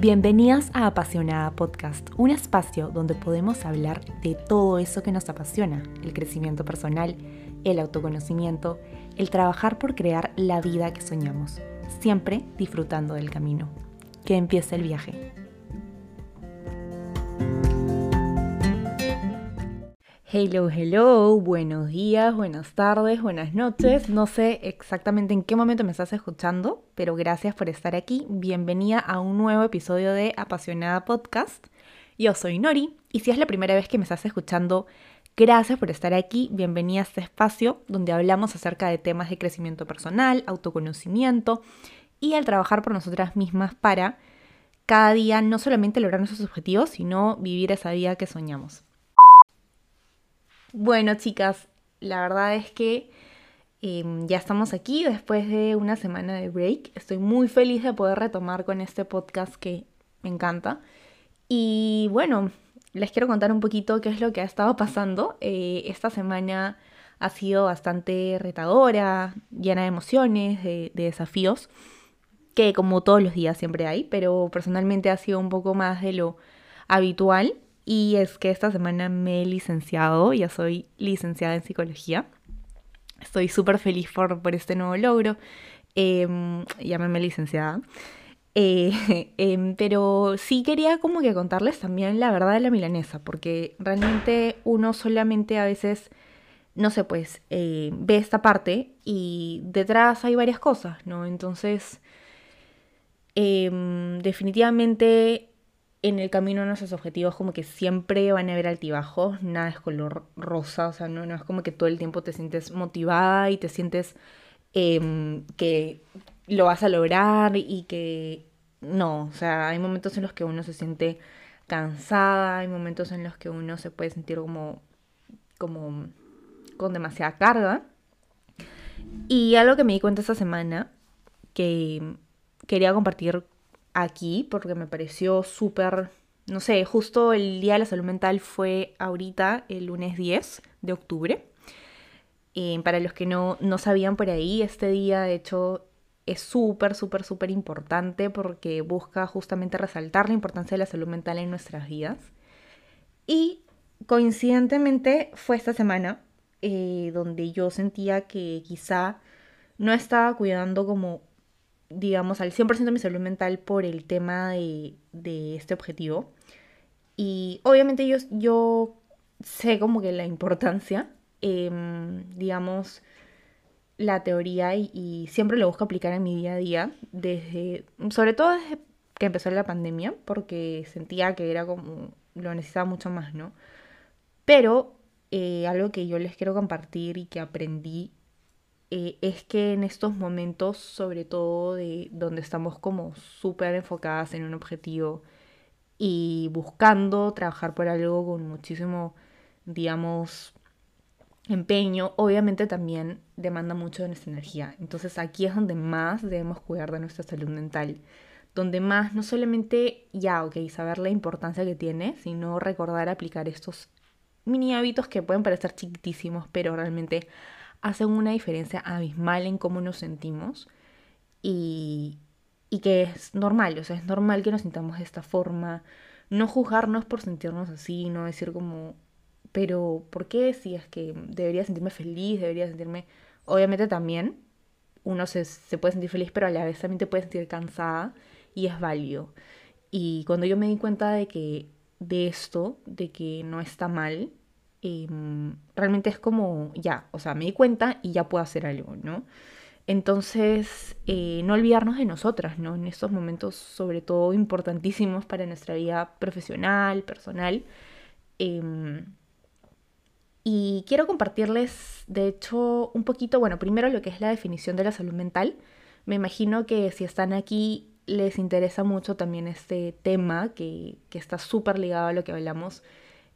Bienvenidas a Apasionada Podcast, un espacio donde podemos hablar de todo eso que nos apasiona, el crecimiento personal, el autoconocimiento, el trabajar por crear la vida que soñamos, siempre disfrutando del camino. Que empiece el viaje. Hello, hello, buenos días, buenas tardes, buenas noches. No sé exactamente en qué momento me estás escuchando, pero gracias por estar aquí. Bienvenida a un nuevo episodio de Apasionada Podcast. Yo soy Nori y si es la primera vez que me estás escuchando, gracias por estar aquí. Bienvenida a este espacio donde hablamos acerca de temas de crecimiento personal, autoconocimiento y al trabajar por nosotras mismas para cada día no solamente lograr nuestros objetivos, sino vivir esa vida que soñamos. Bueno, chicas, la verdad es que em, ya estamos aquí después de una semana de break. Estoy muy feliz de poder retomar con este podcast que me encanta. Y bueno, les quiero contar un poquito qué es lo que ha estado pasando. Eh, esta semana ha sido bastante retadora, llena de emociones, de desafíos, que como todos los días siempre hay, pero personalmente ha sido un poco más de lo habitual y es que esta semana me he licenciado, ya soy licenciada en psicología. Estoy súper feliz por, este nuevo logro. Eh, llámame licenciada. Em, pero sí quería como que contarles también la verdad de la milanesa, porque realmente uno solamente a veces, no sé, pues eh, ve esta parte y detrás hay varias cosas, ¿no? Entonces, em, definitivamente en el camino a nuestros objetivos como que siempre van a haber altibajos, nada es color rosa, o sea, no, no es como que todo el tiempo te sientes motivada y te sientes em, que lo vas a lograr y que no, o sea, hay momentos en los que uno se siente cansada, hay momentos en los que uno se puede sentir como, como con demasiada carga. Y algo que me di cuenta esta semana que quería compartir aquí porque me pareció súper, no sé, justo el Día de la Salud Mental fue ahorita, el lunes 10 de octubre. Eh, para los que no, no sabían por ahí, este día de hecho es súper, súper, súper importante porque busca justamente resaltar la importancia de la salud mental en nuestras vidas. Y coincidentemente fue esta semana eh, donde yo sentía que quizá no estaba cuidando como digamos, al 100% mi salud mental por el tema de, este objetivo. Y obviamente yo, yo sé como que la importancia, em, digamos, la teoría y, siempre lo busco aplicar en mi día a día, desde, sobre todo desde que empezó la pandemia, porque sentía que era como, lo necesitaba mucho más, ¿no? Pero eh, algo que yo les quiero compartir y que aprendí eh, es que en estos momentos, sobre todo de donde estamos como súper enfocadas en un objetivo y buscando trabajar por algo con muchísimo, digamos, empeño, obviamente también demanda mucho de nuestra energía. Entonces aquí es donde más debemos cuidar de nuestra salud mental, donde más no solamente ya, ok, saber la importancia que tiene, sino recordar aplicar estos mini hábitos que pueden parecer chiquitísimos, pero realmente hacen una diferencia abismal en cómo nos sentimos y, y que es normal, o sea, es normal que nos sintamos de esta forma, no juzgarnos por sentirnos así, no decir como, pero ¿por qué es que debería sentirme feliz, debería sentirme, obviamente también uno se, se puede sentir feliz, pero a la vez también te puede sentir cansada y es válido. Y cuando yo me di cuenta de que de esto, de que no está mal, Em, realmente es como, ya, o sea, me di cuenta y ya puedo hacer algo, ¿no? Entonces, eh, no olvidarnos de nosotras, ¿no? En estos momentos, sobre todo, importantísimos para nuestra vida profesional, personal. Em, y quiero compartirles, de hecho, un poquito, bueno, primero lo que es la definición de la salud mental. Me imagino que si están aquí les interesa mucho también este tema que, que está súper ligado a lo que hablamos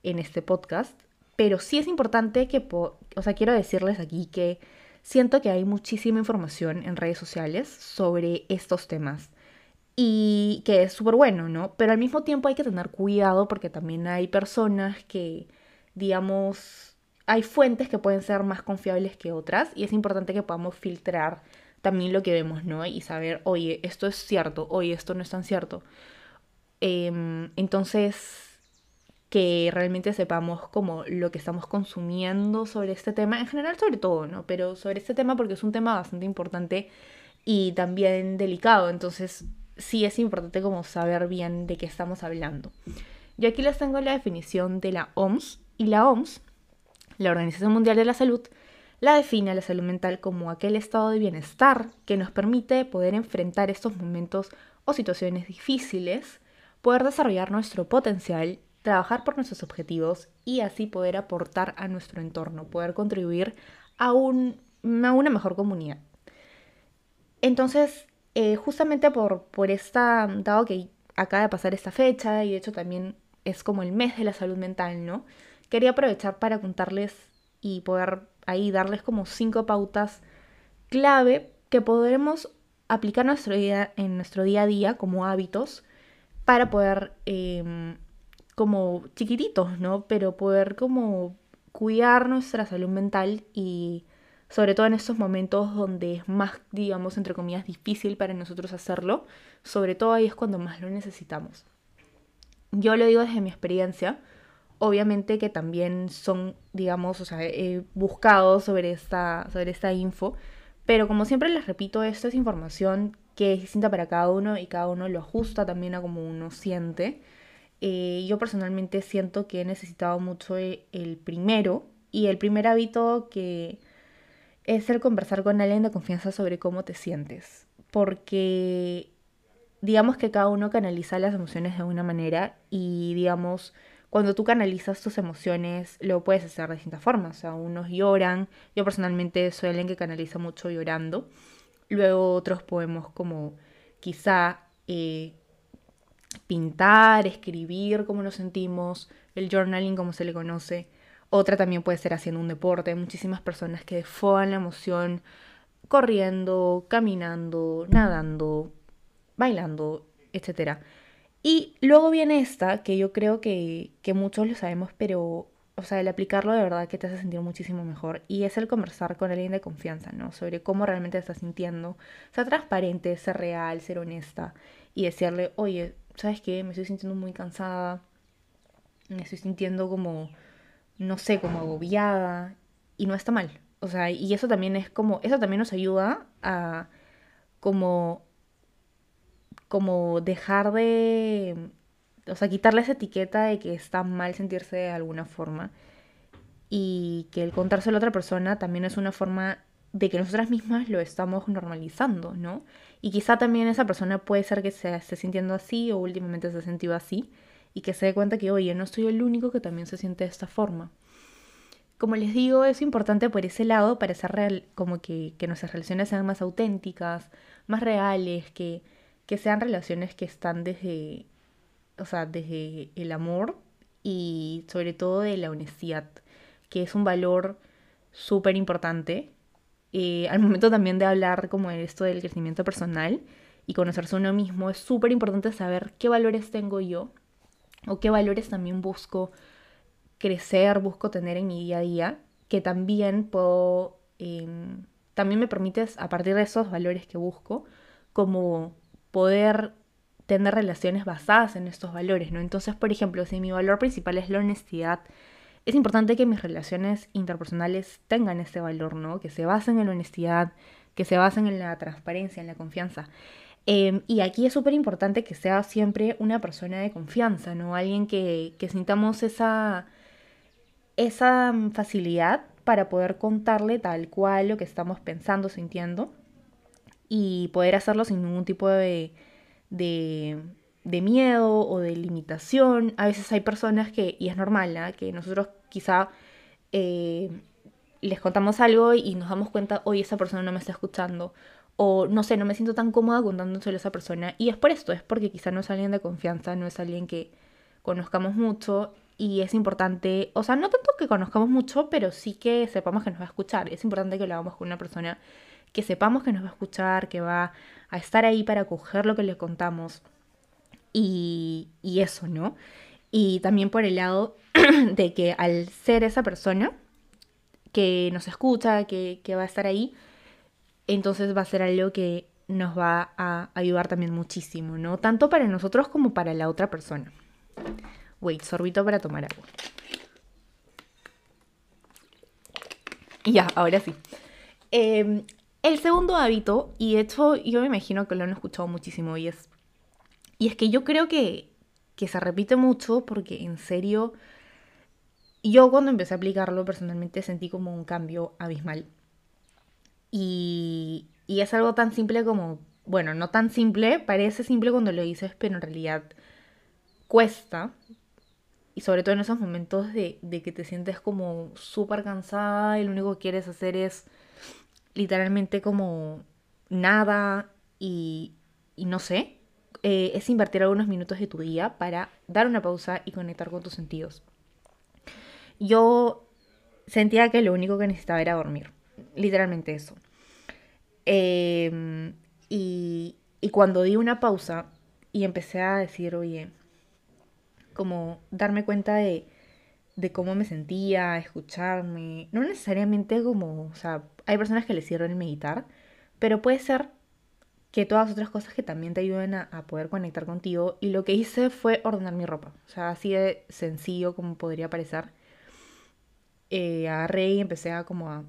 en este podcast. Pero sí es importante que, o sea, quiero decirles aquí que siento que hay muchísima información en redes sociales sobre estos temas y que es súper bueno, ¿no? Pero al mismo tiempo hay que tener cuidado porque también hay personas que, digamos, hay fuentes que pueden ser más confiables que otras y es importante que podamos filtrar también lo que vemos, ¿no? Y saber, oye, esto es cierto, oye, esto no es tan cierto. Em, entonces, que realmente sepamos como lo que estamos consumiendo sobre este tema, en general sobre todo, ¿no? Pero sobre este tema porque es un tema bastante importante y también delicado, entonces sí es importante como saber bien de qué estamos hablando. Yo aquí les tengo la definición de la OMS y la OMS, la Organización Mundial de la Salud, la define a la salud mental como aquel estado de bienestar que nos permite poder enfrentar estos momentos o situaciones difíciles, poder desarrollar nuestro potencial trabajar por nuestros objetivos y así poder aportar a nuestro entorno, poder contribuir a, un, a una mejor comunidad. Entonces, eh, justamente por, por esta, dado que acaba de pasar esta fecha y de hecho también es como el mes de la salud mental, ¿no? Quería aprovechar para contarles y poder ahí darles como cinco pautas clave que podremos aplicar en nuestro día a día como hábitos para poder em, como chiquititos, ¿no? Pero poder como cuidar nuestra salud mental y sobre todo en estos momentos donde es más, digamos, entre comillas, difícil para nosotros hacerlo, sobre todo ahí es cuando más lo necesitamos. Yo lo digo desde mi experiencia, obviamente que también son, digamos, o sea, he buscado sobre esta, sobre esta info, pero como siempre les repito, esto es información que es distinta para cada uno y cada uno lo ajusta también a como uno siente. Eh, yo personalmente siento que he necesitado mucho e, el primero y el primer hábito que es el conversar con alguien de confianza sobre cómo te sientes. Porque digamos que cada uno canaliza las emociones de una manera y digamos, cuando tú canalizas tus emociones lo puedes hacer de distintas formas. O sea, unos lloran, yo personalmente soy alguien que canaliza mucho llorando. Luego otros podemos como quizá eh, pintar, escribir cómo nos sentimos, el journaling como se le conoce. Otra también puede ser haciendo un deporte. Hay muchísimas personas que desfogan la emoción corriendo, caminando, nadando, bailando, etc. Y luego viene esta, que yo creo que, que muchos lo sabemos, pero, o sea, el aplicarlo de verdad que te hace sentir muchísimo mejor. Y es el conversar con alguien de confianza, ¿no? Sobre cómo realmente te estás sintiendo. Ser transparente, ser real, ser honesta. Y decirle, oye, ¿sabes qué? Me estoy sintiendo muy cansada, me estoy sintiendo como, no sé, como agobiada, y no está mal. O sea, y eso también es como, eso también nos ayuda a como, como dejar de, o sea, quitarle esa etiqueta de que está mal sentirse de alguna forma y que el contárselo a otra persona también es una forma de que nosotras mismas lo estamos normalizando, ¿no? Y quizá también esa persona puede ser que se esté sintiendo así o últimamente se ha sentido así y que se dé cuenta que, oye, no soy el único que también se siente de esta forma. Como les digo, es importante por ese lado para ser real, como que, nuestras relaciones sean más auténticas, más reales, que, que sean relaciones que están desde, o sea, desde el amor y sobre todo de la honestidad, que es un valor súper importante eh, al momento también de hablar como de esto del crecimiento personal y conocerse uno mismo, es súper importante saber qué valores tengo yo o qué valores también busco crecer, busco tener en mi día a día, que también puedo, em, también me permites a partir de esos valores que busco, como poder tener relaciones basadas en estos valores, ¿no? Entonces, por ejemplo, si mi valor principal es la honestidad, es importante que mis relaciones interpersonales tengan ese valor, ¿no? Que se basen en la honestidad, que se basen en la transparencia, en la confianza. Em, y aquí es súper importante que sea siempre una persona de confianza, ¿no? Alguien que, que sintamos esa, esa facilidad para poder contarle tal cual lo que estamos pensando, sintiendo, y poder hacerlo sin ningún tipo de, de de miedo o de limitación. A veces hay personas que, y es normal, ¿ah? que nosotros quizá eh, les contamos algo y nos damos cuenta, hoy esa persona no me está escuchando. O no sé, no me siento tan cómoda contándoselo a esa persona. Y es por esto, es porque quizá no es alguien de confianza, no es alguien que conozcamos mucho. Y es importante, o sea, no tanto que conozcamos mucho, pero sí que sepamos que nos va a escuchar. Es importante que lo hagamos con una persona que sepamos que nos va a escuchar, que va a estar ahí para acoger lo que le contamos y, eso, ¿no? Y también por el lado de que al ser esa persona que nos escucha, que, va a estar ahí, entonces va a ser algo que nos va a ayudar también muchísimo, ¿no? Tanto para nosotros como para la otra persona. Wait, sorbito para tomar agua. Ya, ahora sí. Em, el segundo hábito, y esto yo me imagino que lo han escuchado muchísimo, y es, y es que yo creo que, que se repite mucho porque en serio, yo cuando empecé a aplicarlo personalmente sentí como un cambio abismal. Y, y es algo tan simple como, bueno, no tan simple, parece simple cuando lo dices, pero en realidad cuesta. Y sobre todo en esos momentos de, de que te sientes como súper cansada y lo único que quieres hacer es literalmente como nada y, y no sé, eh, es invertir algunos minutos de tu día para dar una pausa y conectar con tus sentidos. Yo sentía que lo único que necesitaba era dormir, literalmente eso. Em, y, cuando di una pausa y empecé a decir, oye, como darme cuenta de, cómo me sentía, escucharme, no necesariamente como, o sea, hay personas que les sirven meditar, pero puede ser que todas otras cosas que también te ayuden a, poder conectar contigo. Y lo que hice fue ordenar mi ropa. O sea, así de sencillo como podría parecer. Eh, agarré y empecé a como a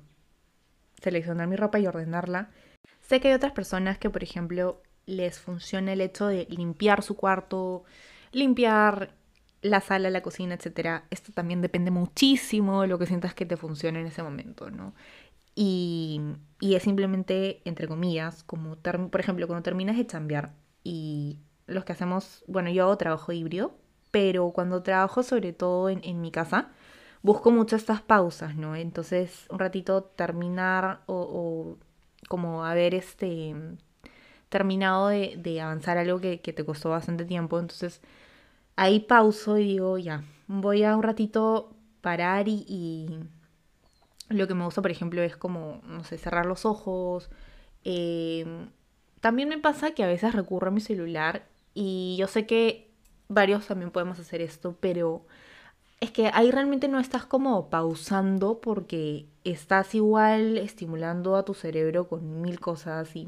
seleccionar mi ropa y ordenarla. Sé que hay otras personas que, por ejemplo, les funciona el hecho de limpiar su cuarto, limpiar la sala, la cocina, etc. Esto también depende muchísimo de lo que sientas que te funcione en ese momento, ¿no? Y, y es simplemente, entre comillas, como, por ejemplo, cuando terminas de chambear y los que hacemos, bueno, yo hago trabajo híbrido, pero cuando trabajo sobre todo en, en mi casa, busco mucho estas pausas, ¿no? Entonces, un ratito terminar o, como haber este terminado de, de avanzar algo que, que, te costó bastante tiempo. Entonces, ahí pauso y digo, ya, voy a un ratito parar y, lo que me gusta, por ejemplo, es como, no sé, cerrar los ojos. Em, también me pasa que a veces recurro a mi celular y yo sé que varios también podemos hacer esto, pero es que ahí realmente no estás como pausando porque estás igual estimulando a tu cerebro con mil cosas y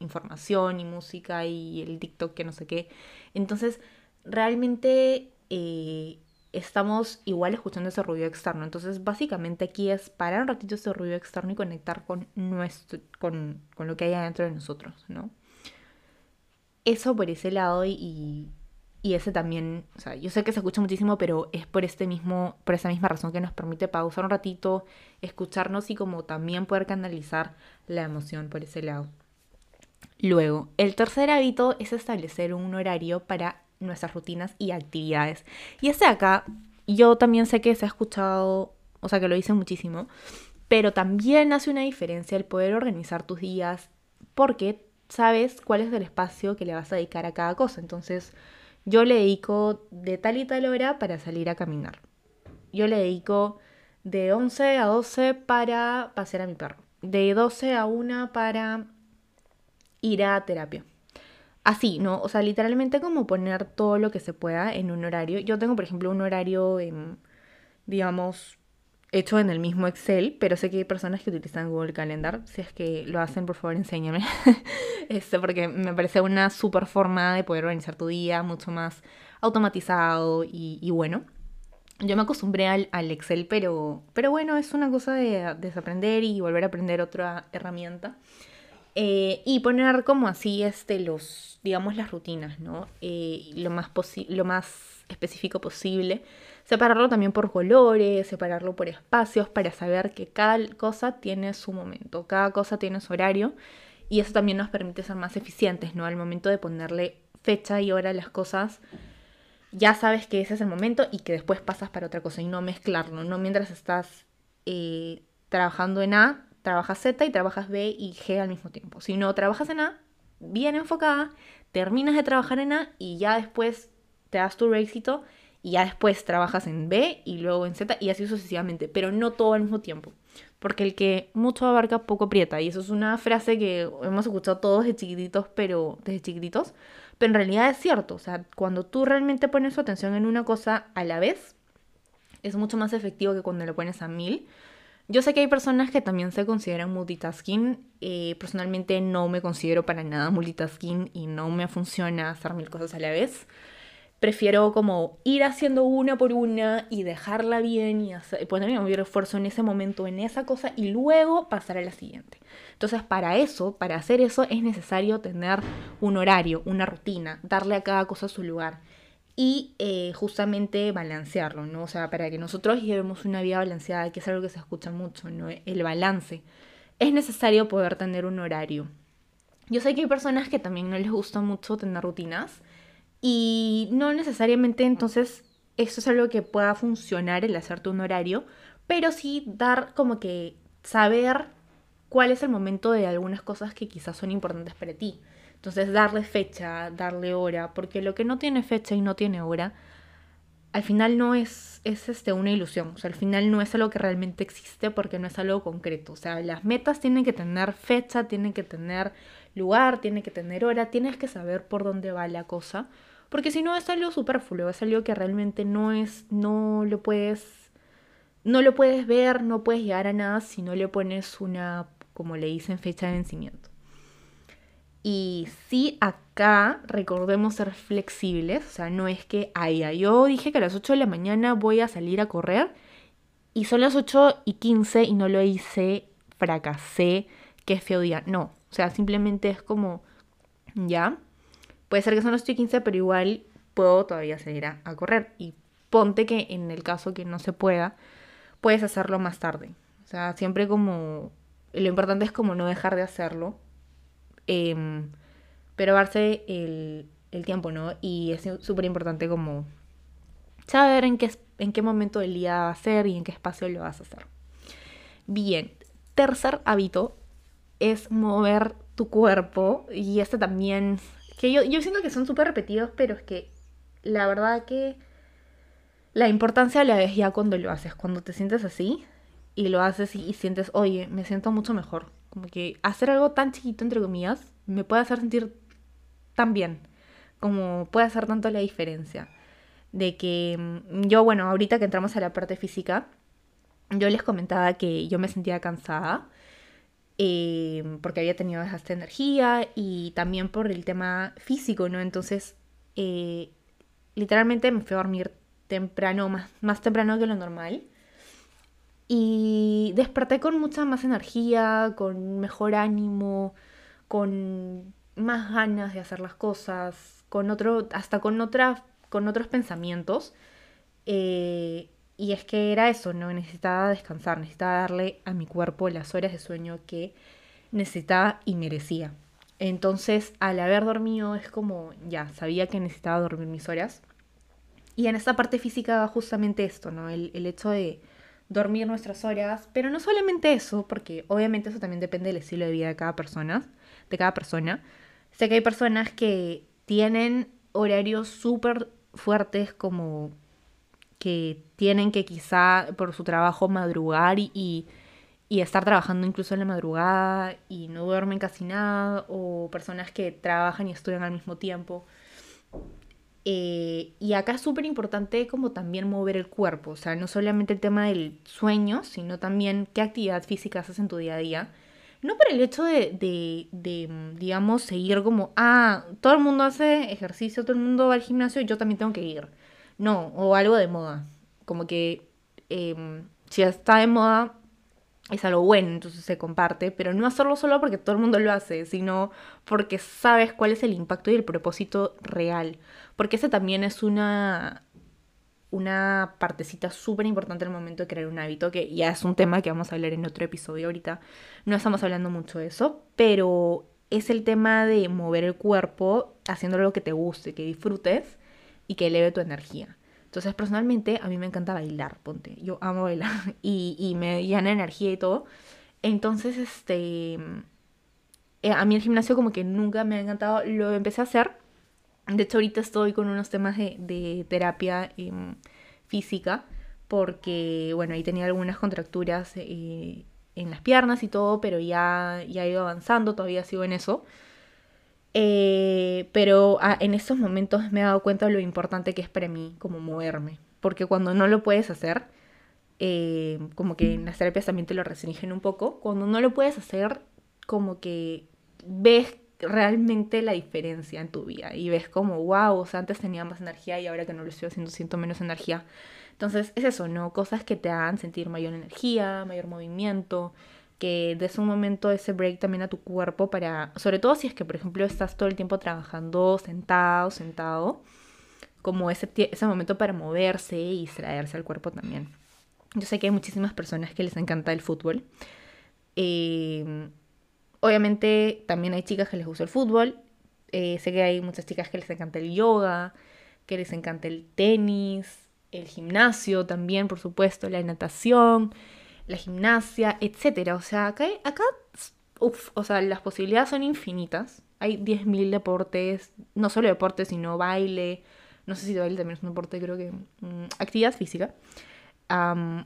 información y música y el TikTok que no sé qué. Entonces, realmente eh, estamos igual escuchando ese ruido externo. Entonces, básicamente aquí es parar un ratito ese ruido externo y conectar con, nuestro, con, lo que hay adentro de nosotros, ¿no? Eso por ese lado y, y, ese también, o sea, yo sé que se escucha muchísimo, pero es por este mismo, por esa misma razón que nos permite pausar un ratito, escucharnos y como también poder canalizar la emoción por ese lado. Luego, el tercer hábito es establecer un horario para nuestras rutinas y actividades. Y este acá, yo también sé que se ha escuchado, o sea que lo hice muchísimo, pero también hace una diferencia el poder organizar tus días porque sabes cuál es el espacio que le vas a dedicar a cada cosa. Entonces, yo le dedico de tal y tal hora para salir a caminar. Yo le dedico de 11 a 12 para pasear a mi perro. De 12 a 1 para ir a terapia así, ¿no? O sea, literalmente como poner todo lo que se pueda en un horario. Yo tengo, por ejemplo, un horario, digamos, hecho en el mismo Excel, pero sé que hay personas que utilizan Google Calendar. Si es que lo hacen, por favor, enséñame. este, porque me parece una super forma de poder organizar tu día, mucho más automatizado y, bueno. Yo me acostumbré al, al, Excel, pero, pero bueno, es una cosa de desaprender y volver a aprender otra herramienta. Eh, y poner como así este, los, digamos, las rutinas, ¿no? Eh, lo, más lo más específico posible. Separarlo también por colores, separarlo por espacios para saber que cada cosa tiene su momento, cada cosa tiene su horario y eso también nos permite ser más eficientes, ¿no? Al momento de ponerle fecha y hora a las cosas, ya sabes que ese es el momento y que después pasas para otra cosa y no mezclarlo, ¿no? Mientras estás eh, trabajando en A, trabajas Z y trabajas B y G al mismo tiempo. Si no trabajas en A, bien enfocada, terminas de trabajar en A y ya después te das tu éxito y ya después trabajas en B y luego en Z y así sucesivamente, pero no todo al mismo tiempo. Porque el que mucho abarca poco aprieta y eso es una frase que hemos escuchado todos de chiquititos, pero desde chiquititos, pero en realidad es cierto, o sea, cuando tú realmente pones tu atención en una cosa a la vez, es mucho más efectivo que cuando lo pones a mil Yo sé que hay personas que también se consideran multitasking. Eh, personalmente no me considero para nada multitasking y no me funciona hacer mil cosas a la vez. Prefiero como ir haciendo una por una y dejarla bien y hacer, poner mi mayor esfuerzo en ese momento, en esa cosa y luego pasar a la siguiente. Entonces para eso, para hacer eso es necesario tener un horario, una rutina, darle a cada cosa su lugar y eh, justamente balancearlo, ¿no? O sea, para que nosotros llevemos una vida balanceada, que es algo que se escucha mucho, ¿no? El balance. Es necesario poder tener un horario. Yo sé que hay personas que también no les gusta mucho tener rutinas y no necesariamente entonces eso es algo que pueda funcionar el hacerte un horario, pero sí dar como que saber cuál es el momento de algunas cosas que quizás son importantes para ti. Entonces, darle fecha, darle hora, porque lo que no tiene fecha y no tiene hora, al final no es, es este, una ilusión. O sea, al final no es algo que realmente existe porque no es algo concreto. O sea, las metas tienen que tener fecha, tienen que tener lugar, tienen que tener hora, tienes que saber por dónde va la cosa. Porque si no es algo superfluo, es algo que realmente no es, no lo puedes, no lo puedes ver, no puedes llegar a nada si no le pones una, como le dicen, fecha de vencimiento. Y sí, acá recordemos ser flexibles, o sea, no es que, ay, yo dije que a las 8 de la mañana voy a salir a correr y son las 8 y 15 y no lo hice, fracasé, qué feo día. No, o sea, simplemente es como, ya, puede ser que son las 8 y 15, pero igual puedo todavía salir a, a correr. Y ponte que en el caso que no se pueda, puedes hacerlo más tarde. O sea, siempre como, lo importante es como no dejar de hacerlo eh, pero darse el, el, tiempo, ¿no? Y es súper importante como saber en qué, en qué momento del día va a ser y en qué espacio lo vas a hacer. Bien, tercer hábito es mover tu cuerpo y este también, que yo, yo siento que son súper repetidos, pero es que la verdad que la importancia la ves ya cuando lo haces, cuando te sientes así y lo haces y sientes, oye, me siento mucho mejor, como que hacer algo tan chiquito, entre comillas, me puede hacer sentir tan bien, como puede hacer tanto la diferencia. De que mm, yo, bueno, ahorita que entramos a la parte física, yo les comentaba que yo me sentía cansada. Eh, porque había tenido esta energía y también por el tema físico, ¿no? Entonces, eh, literalmente me fui a dormir temprano, más, más temprano que lo normal. Y desperté con mucha más energía, con mejor ánimo, con más ganas de hacer las cosas, con otro, hasta con, otras con otros pensamientos. Eh, y es que era eso, ¿no? Necesitaba descansar, necesitaba darle a mi cuerpo las horas de sueño que necesitaba y merecía. Entonces, al haber dormido, es como, ya, sabía que necesitaba dormir mis horas. Y en esta parte física justamente esto, ¿no? el hecho de, dormir nuestras horas, pero no solamente eso, porque obviamente eso también depende del estilo de vida de cada persona, de cada persona. Sé que hay personas que tienen horarios súper fuertes como que tienen que quizá por su trabajo madrugar y, y, estar trabajando incluso en la madrugada y no duermen casi nada, o personas que trabajan y estudian al mismo tiempo. Eh, y acá es súper importante como también mover el cuerpo, o sea, no solamente el tema del sueño, sino también qué actividad física haces en tu día a día. No por el hecho de, de, digamos, seguir como, ah, todo el mundo hace ejercicio, todo el mundo va al gimnasio y yo también tengo que ir. No, o algo de moda. Como que em, si está de moda, es algo bueno, entonces se comparte, pero no hacerlo solo porque todo el mundo lo hace, sino porque sabes cuál es el impacto y el propósito real. Porque ese también es una, una partecita súper importante el momento de crear un hábito, que ya es un tema que vamos a hablar en otro episodio ahorita. No estamos hablando mucho de eso, pero es el tema de mover el cuerpo haciendo lo que te guste, que disfrutes y que eleve tu energía. Entonces, personalmente, a mí me encanta bailar, ponte. Yo amo bailar y, y me llena energía y todo. Entonces, este. Eh, a mí el gimnasio, como que nunca me ha encantado. Lo empecé a hacer. De hecho, ahorita estoy con unos temas de, de terapia em, física. Porque, bueno, ahí tenía algunas contracturas eh, en las piernas y todo, pero ya, ya he ido avanzando, todavía sigo en eso. Eh, pero ah, en estos momentos me he dado cuenta de lo importante que es para mí como moverme. Porque cuando no lo puedes hacer, eh, como que en las terapias también te lo restringen un poco, cuando no lo puedes hacer, como que ves realmente la diferencia en tu vida y ves como, wow, o sea, antes tenía más energía y ahora que no lo estoy haciendo siento menos energía. Entonces es eso, ¿no? Cosas que te hagan sentir mayor energía, mayor movimiento, que des un momento ese break también a tu cuerpo para, sobre todo si es que, por ejemplo, estás todo el tiempo trabajando sentado, sentado, como ese, ese momento para moverse y distraerse al cuerpo también. Yo sé que hay muchísimas personas que les encanta el fútbol. Eh, Obviamente también hay chicas que les gusta el fútbol. Eh, sé que hay muchas chicas que les encanta el yoga, que les encanta el tenis, el gimnasio también, por supuesto, la natación, la gimnasia, etc. O sea, acá, acá uf, o sea, las posibilidades son infinitas. Hay 10.000 deportes, no solo deportes, sino baile. No sé si baile también es un deporte, creo que... Mm, actividad física.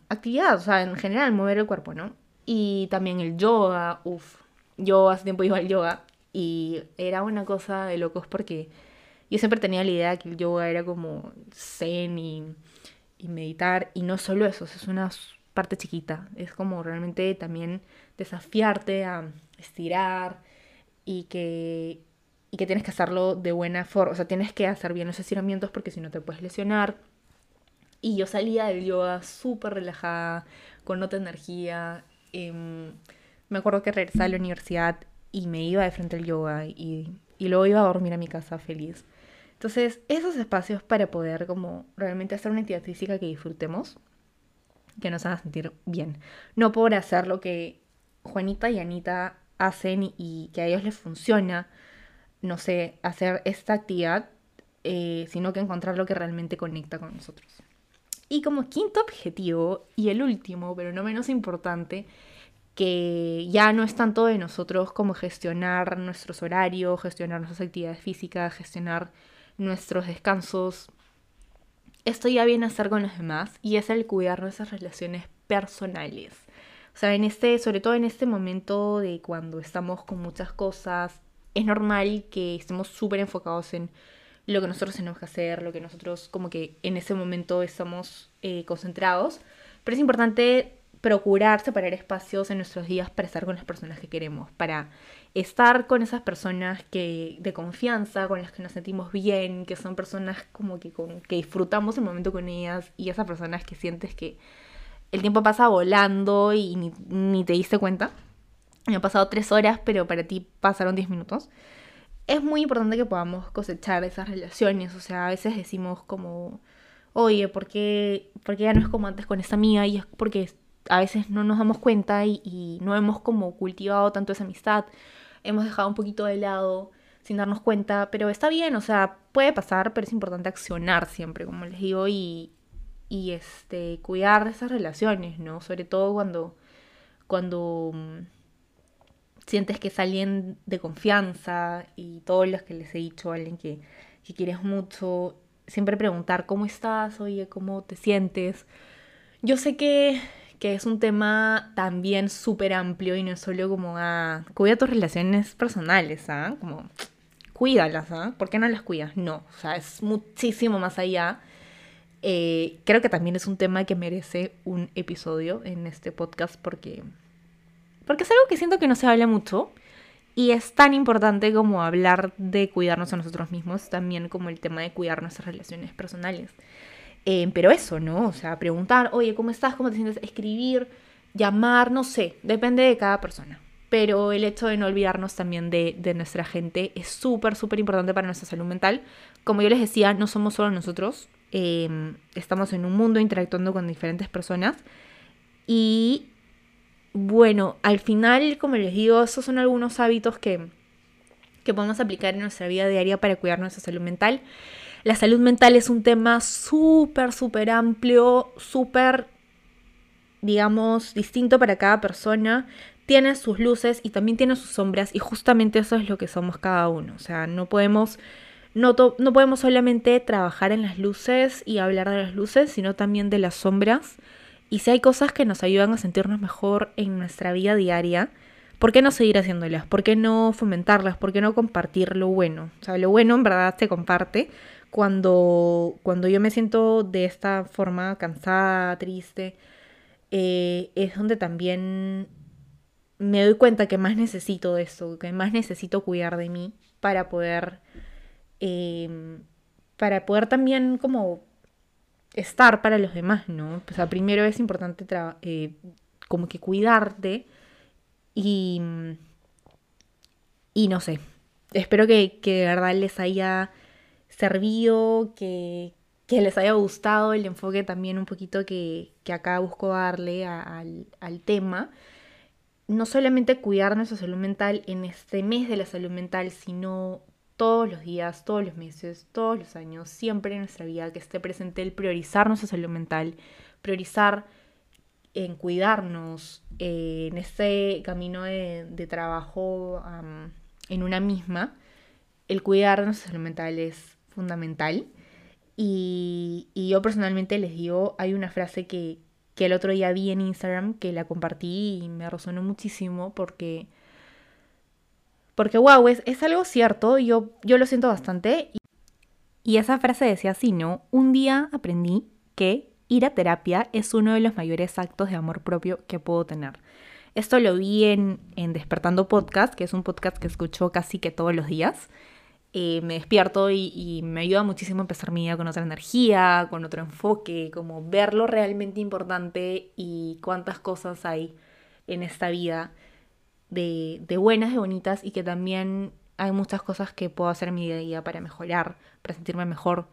actividad, o sea, en general, mover el cuerpo, ¿no? Y también el yoga, uff, yo hace tiempo iba al yoga y era una cosa de locos porque yo siempre tenía la idea que el yoga era como zen y, meditar y no solo eso, es una parte chiquita, es como realmente también desafiarte a estirar y que, y que tienes que hacerlo de buena forma, o sea, tienes que hacer bien los estiramientos porque si no te puedes lesionar. Y yo salía del yoga súper relajada, con otra energía. Eh, me acuerdo que regresaba a la universidad y me iba de frente al yoga y, y luego iba a dormir a mi casa feliz. Entonces, esos espacios para poder como realmente hacer una actividad física que disfrutemos, que nos haga sentir bien. No por hacer lo que Juanita y Anita hacen y que a ellos les funciona, no sé, hacer esta actividad, eh, sino que encontrar lo que realmente conecta con nosotros. Y como quinto objetivo, y el último, pero no menos importante, que ya no es tanto de nosotros como gestionar nuestros horarios, gestionar nuestras actividades físicas, gestionar nuestros descansos. Esto ya viene a ser con los demás y es el cuidar nuestras relaciones personales. O sea, en este, sobre todo en este momento de cuando estamos con muchas cosas, es normal que estemos súper enfocados en lo que nosotros tenemos que hacer, lo que nosotros como que en ese momento estamos eh, concentrados. Pero es importante procurar separar espacios en nuestros días para estar con las personas que queremos, para estar con esas personas que de confianza, con las que nos sentimos bien, que son personas como que, con, que disfrutamos el momento con ellas y esas personas que sientes que el tiempo pasa volando y ni, te diste cuenta. Me han pasado tres horas, pero para ti pasaron diez minutos. Es muy importante que podamos cosechar esas relaciones, o sea, a veces decimos como, oye, ¿por qué, ¿por qué ya no es como antes con esta amiga? Y es porque a veces no nos damos cuenta y, no hemos como cultivado tanto esa amistad, hemos dejado un poquito de lado sin darnos cuenta, pero está bien, o sea, puede pasar, pero es importante accionar siempre, como les digo, y, y este, cuidar de esas relaciones, ¿no? Sobre todo cuando, cuando mm, sientes que es alguien de confianza y todos los que les he dicho, alguien que, que quieres mucho, siempre preguntar cómo estás, oye, cómo te sientes. Yo sé que que es un tema también súper amplio y no es solo como, ah, cuida tus relaciones personales, ¿ah? Como, cuídalas, ¿ah? ¿Por qué no las cuidas? No, o sea, es muchísimo más allá. Eh, creo que también es un tema que merece un episodio en este podcast porque, porque es algo que siento que no se habla mucho y es tan importante como hablar de cuidarnos a nosotros mismos, también como el tema de cuidar nuestras relaciones personales. Eh, pero eso, ¿no? O sea, preguntar, oye, ¿cómo estás? ¿Cómo te sientes? Escribir, llamar, no sé, depende de cada persona. Pero el hecho de no olvidarnos también de, de nuestra gente es súper, súper importante para nuestra salud mental. Como yo les decía, no somos solo nosotros, em, estamos en un mundo interactuando con diferentes personas. Y bueno, al final, como les digo, esos son algunos hábitos que, que podemos aplicar en nuestra vida diaria para cuidar nuestra salud mental. La salud mental es un tema súper, súper amplio, súper, digamos, distinto para cada persona. Tiene sus luces y también tiene sus sombras y justamente eso es lo que somos cada uno. O sea, no podemos, no, no podemos solamente trabajar en las luces y hablar de las luces, sino también de las sombras. Y si hay cosas que nos ayudan a sentirnos mejor en nuestra vida diaria, ¿por qué no seguir haciéndolas? ¿Por qué no fomentarlas? ¿Por qué no compartir lo bueno? O sea, lo bueno en verdad se comparte, cuando, cuando yo me siento de esta forma cansada, triste, eh, es donde también me doy cuenta que más necesito de eso, que más necesito cuidar de mí para poder, em, para poder también como estar para los demás, ¿no? O sea, primero es importante eh, como que cuidarte y, y no sé, espero que, que de verdad les haya servido, que, que les haya gustado el enfoque también un poquito que, que acá busco darle al, al, tema. No solamente cuidar nuestra salud mental en este mes de la salud mental, sino todos los días, todos los meses, todos los años, siempre en nuestra vida, que esté presente el priorizar nuestra salud mental, priorizar en cuidarnos, eh, en este camino de, de trabajo en una misma, el cuidar nuestra salud mental es fundamental. Y, yo personalmente les digo, hay una frase que, el otro día vi en Instagram que la compartí y me resonó muchísimo porque, porque wow, es, es algo cierto, yo, yo lo siento bastante. Y esa frase decía así, ¿no? Un día aprendí que ir a terapia es uno de los mayores actos de amor propio que puedo tener. Esto lo vi en, en Despertando Podcast, que es un podcast que escucho casi que todos los días. Eh, me despierto y, me ayuda muchísimo a empezar mi día con otra energía, con otro enfoque, como ver lo realmente importante y cuántas cosas hay en esta vida de, de buenas, de bonitas y que también hay muchas cosas que puedo hacer en mi día a día para mejorar, para sentirme mejor.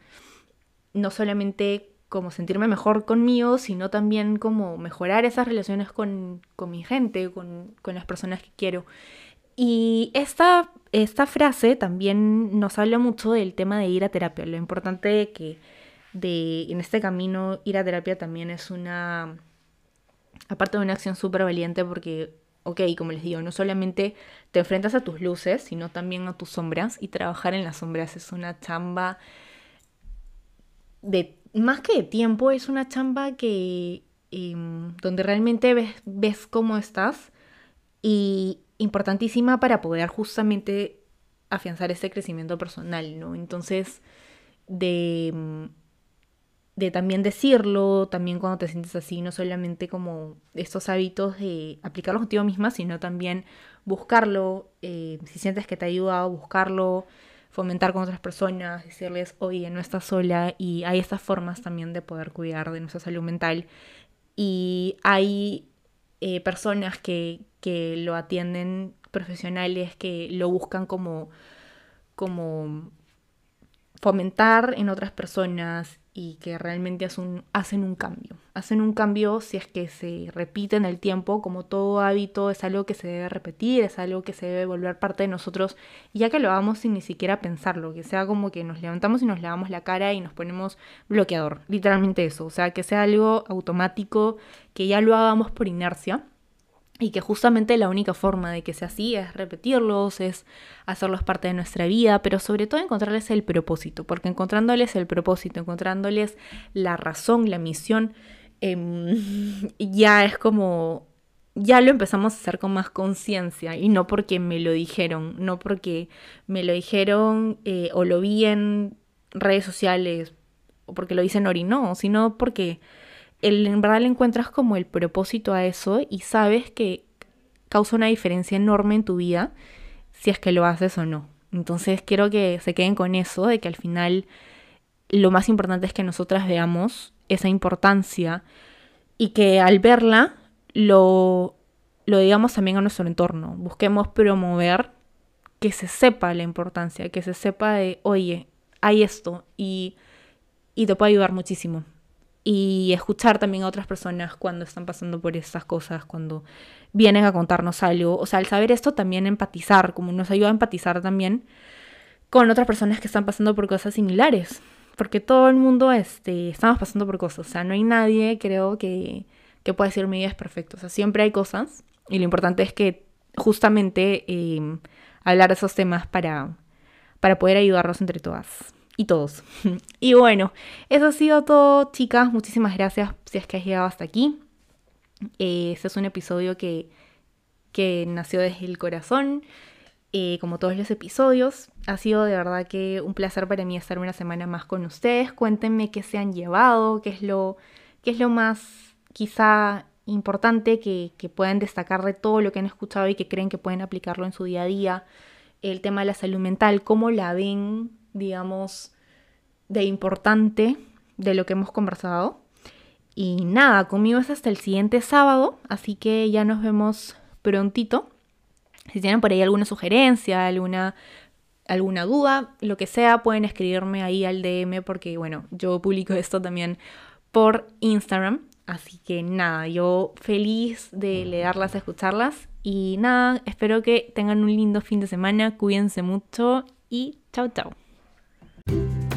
No solamente como sentirme mejor conmigo, sino también como mejorar esas relaciones con, con mi gente, con, con las personas que quiero. Y esta, esta frase también nos habla mucho del tema de ir a terapia, lo importante que de, en este camino ir a terapia también es una, aparte de una acción súper valiente porque, ok, como les digo, no solamente te enfrentas a tus luces, sino también a tus sombras. Y trabajar en las sombras es una chamba de, más que de tiempo, es una chamba que, em, donde realmente ves, ves cómo estás. Y, importantísima para poder justamente afianzar ese crecimiento personal, ¿no? Entonces, de, mm, de también decirlo, también cuando te sientes así, no solamente como estos hábitos de aplicarlos contigo misma, sino también buscarlo, eh, si sientes que te ayuda, buscarlo, fomentar con otras personas, decirles, oye, no estás sola, y hay estas formas también de poder cuidar de nuestra salud mental. Y hay eh, personas que, que lo atienden profesionales que lo buscan como, como fomentar en otras personas y que realmente hacen un cambio. Hacen un cambio si es que se repite en el tiempo, como todo hábito es algo que se debe repetir, es algo que se debe volver parte de nosotros, y ya que lo hagamos sin ni siquiera pensarlo, que sea como que nos levantamos y nos lavamos la cara y nos ponemos bloqueador, literalmente eso, o sea, que sea algo automático, que ya lo hagamos por inercia y que justamente la única forma de que sea así es repetirlos, es hacerlos parte de nuestra vida, pero sobre todo encontrarles el propósito, porque encontrándoles el propósito, encontrándoles la razón, la misión, em, ya es como, ya lo empezamos a hacer con más conciencia y no porque me lo dijeron, no porque me lo dijeron eh, o lo vi en redes sociales o porque lo dicen Ori, no, sino porque en verdad le encuentras como el propósito a eso y sabes que causa una diferencia enorme en tu vida si es que lo haces o no. Entonces quiero que se queden con eso, de que al final lo más importante es que nosotras veamos esa importancia y que al verla lo, lo digamos también a nuestro entorno. Busquemos promover que se sepa la importancia, que se sepa de, oye, hay esto y, y te puede ayudar muchísimo y escuchar también a otras personas cuando están pasando por estas cosas, cuando vienen a contarnos algo. O sea, al saber esto también empatizar, como nos ayuda a empatizar también con otras personas que están pasando por cosas similares. Porque todo el mundo este, estamos pasando por cosas. O sea, no hay nadie, creo, que, que pueda decir mi vida es perfecta. O sea, siempre hay cosas. Y lo importante es que justamente eh, hablar de esos temas para, para poder ayudarnos entre todas y todos. y bueno, eso ha sido todo, chicas. Muchísimas gracias si es que has llegado hasta aquí. Este es un episodio que, que nació desde el corazón, eh, como todos los episodios. Ha sido de verdad que un placer para mí estar una semana más con ustedes. Cuéntenme qué se han llevado, qué es lo, qué es lo más quizá importante que, que puedan destacar de todo lo que han escuchado y que creen que pueden aplicarlo en su día a día. El tema de la salud mental, cómo la ven, digamos, de importante de lo que hemos conversado. Y nada, conmigo es hasta el siguiente sábado, así que ya nos vemos prontito. Si tienen por ahí alguna sugerencia, alguna, alguna duda, lo que sea, pueden escribirme ahí al DM porque, bueno, yo publico esto también por Instagram. Así que nada, yo feliz de leerlas, escucharlas. Y nada, espero que tengan un lindo fin de semana, cuídense mucho y chao chao. Música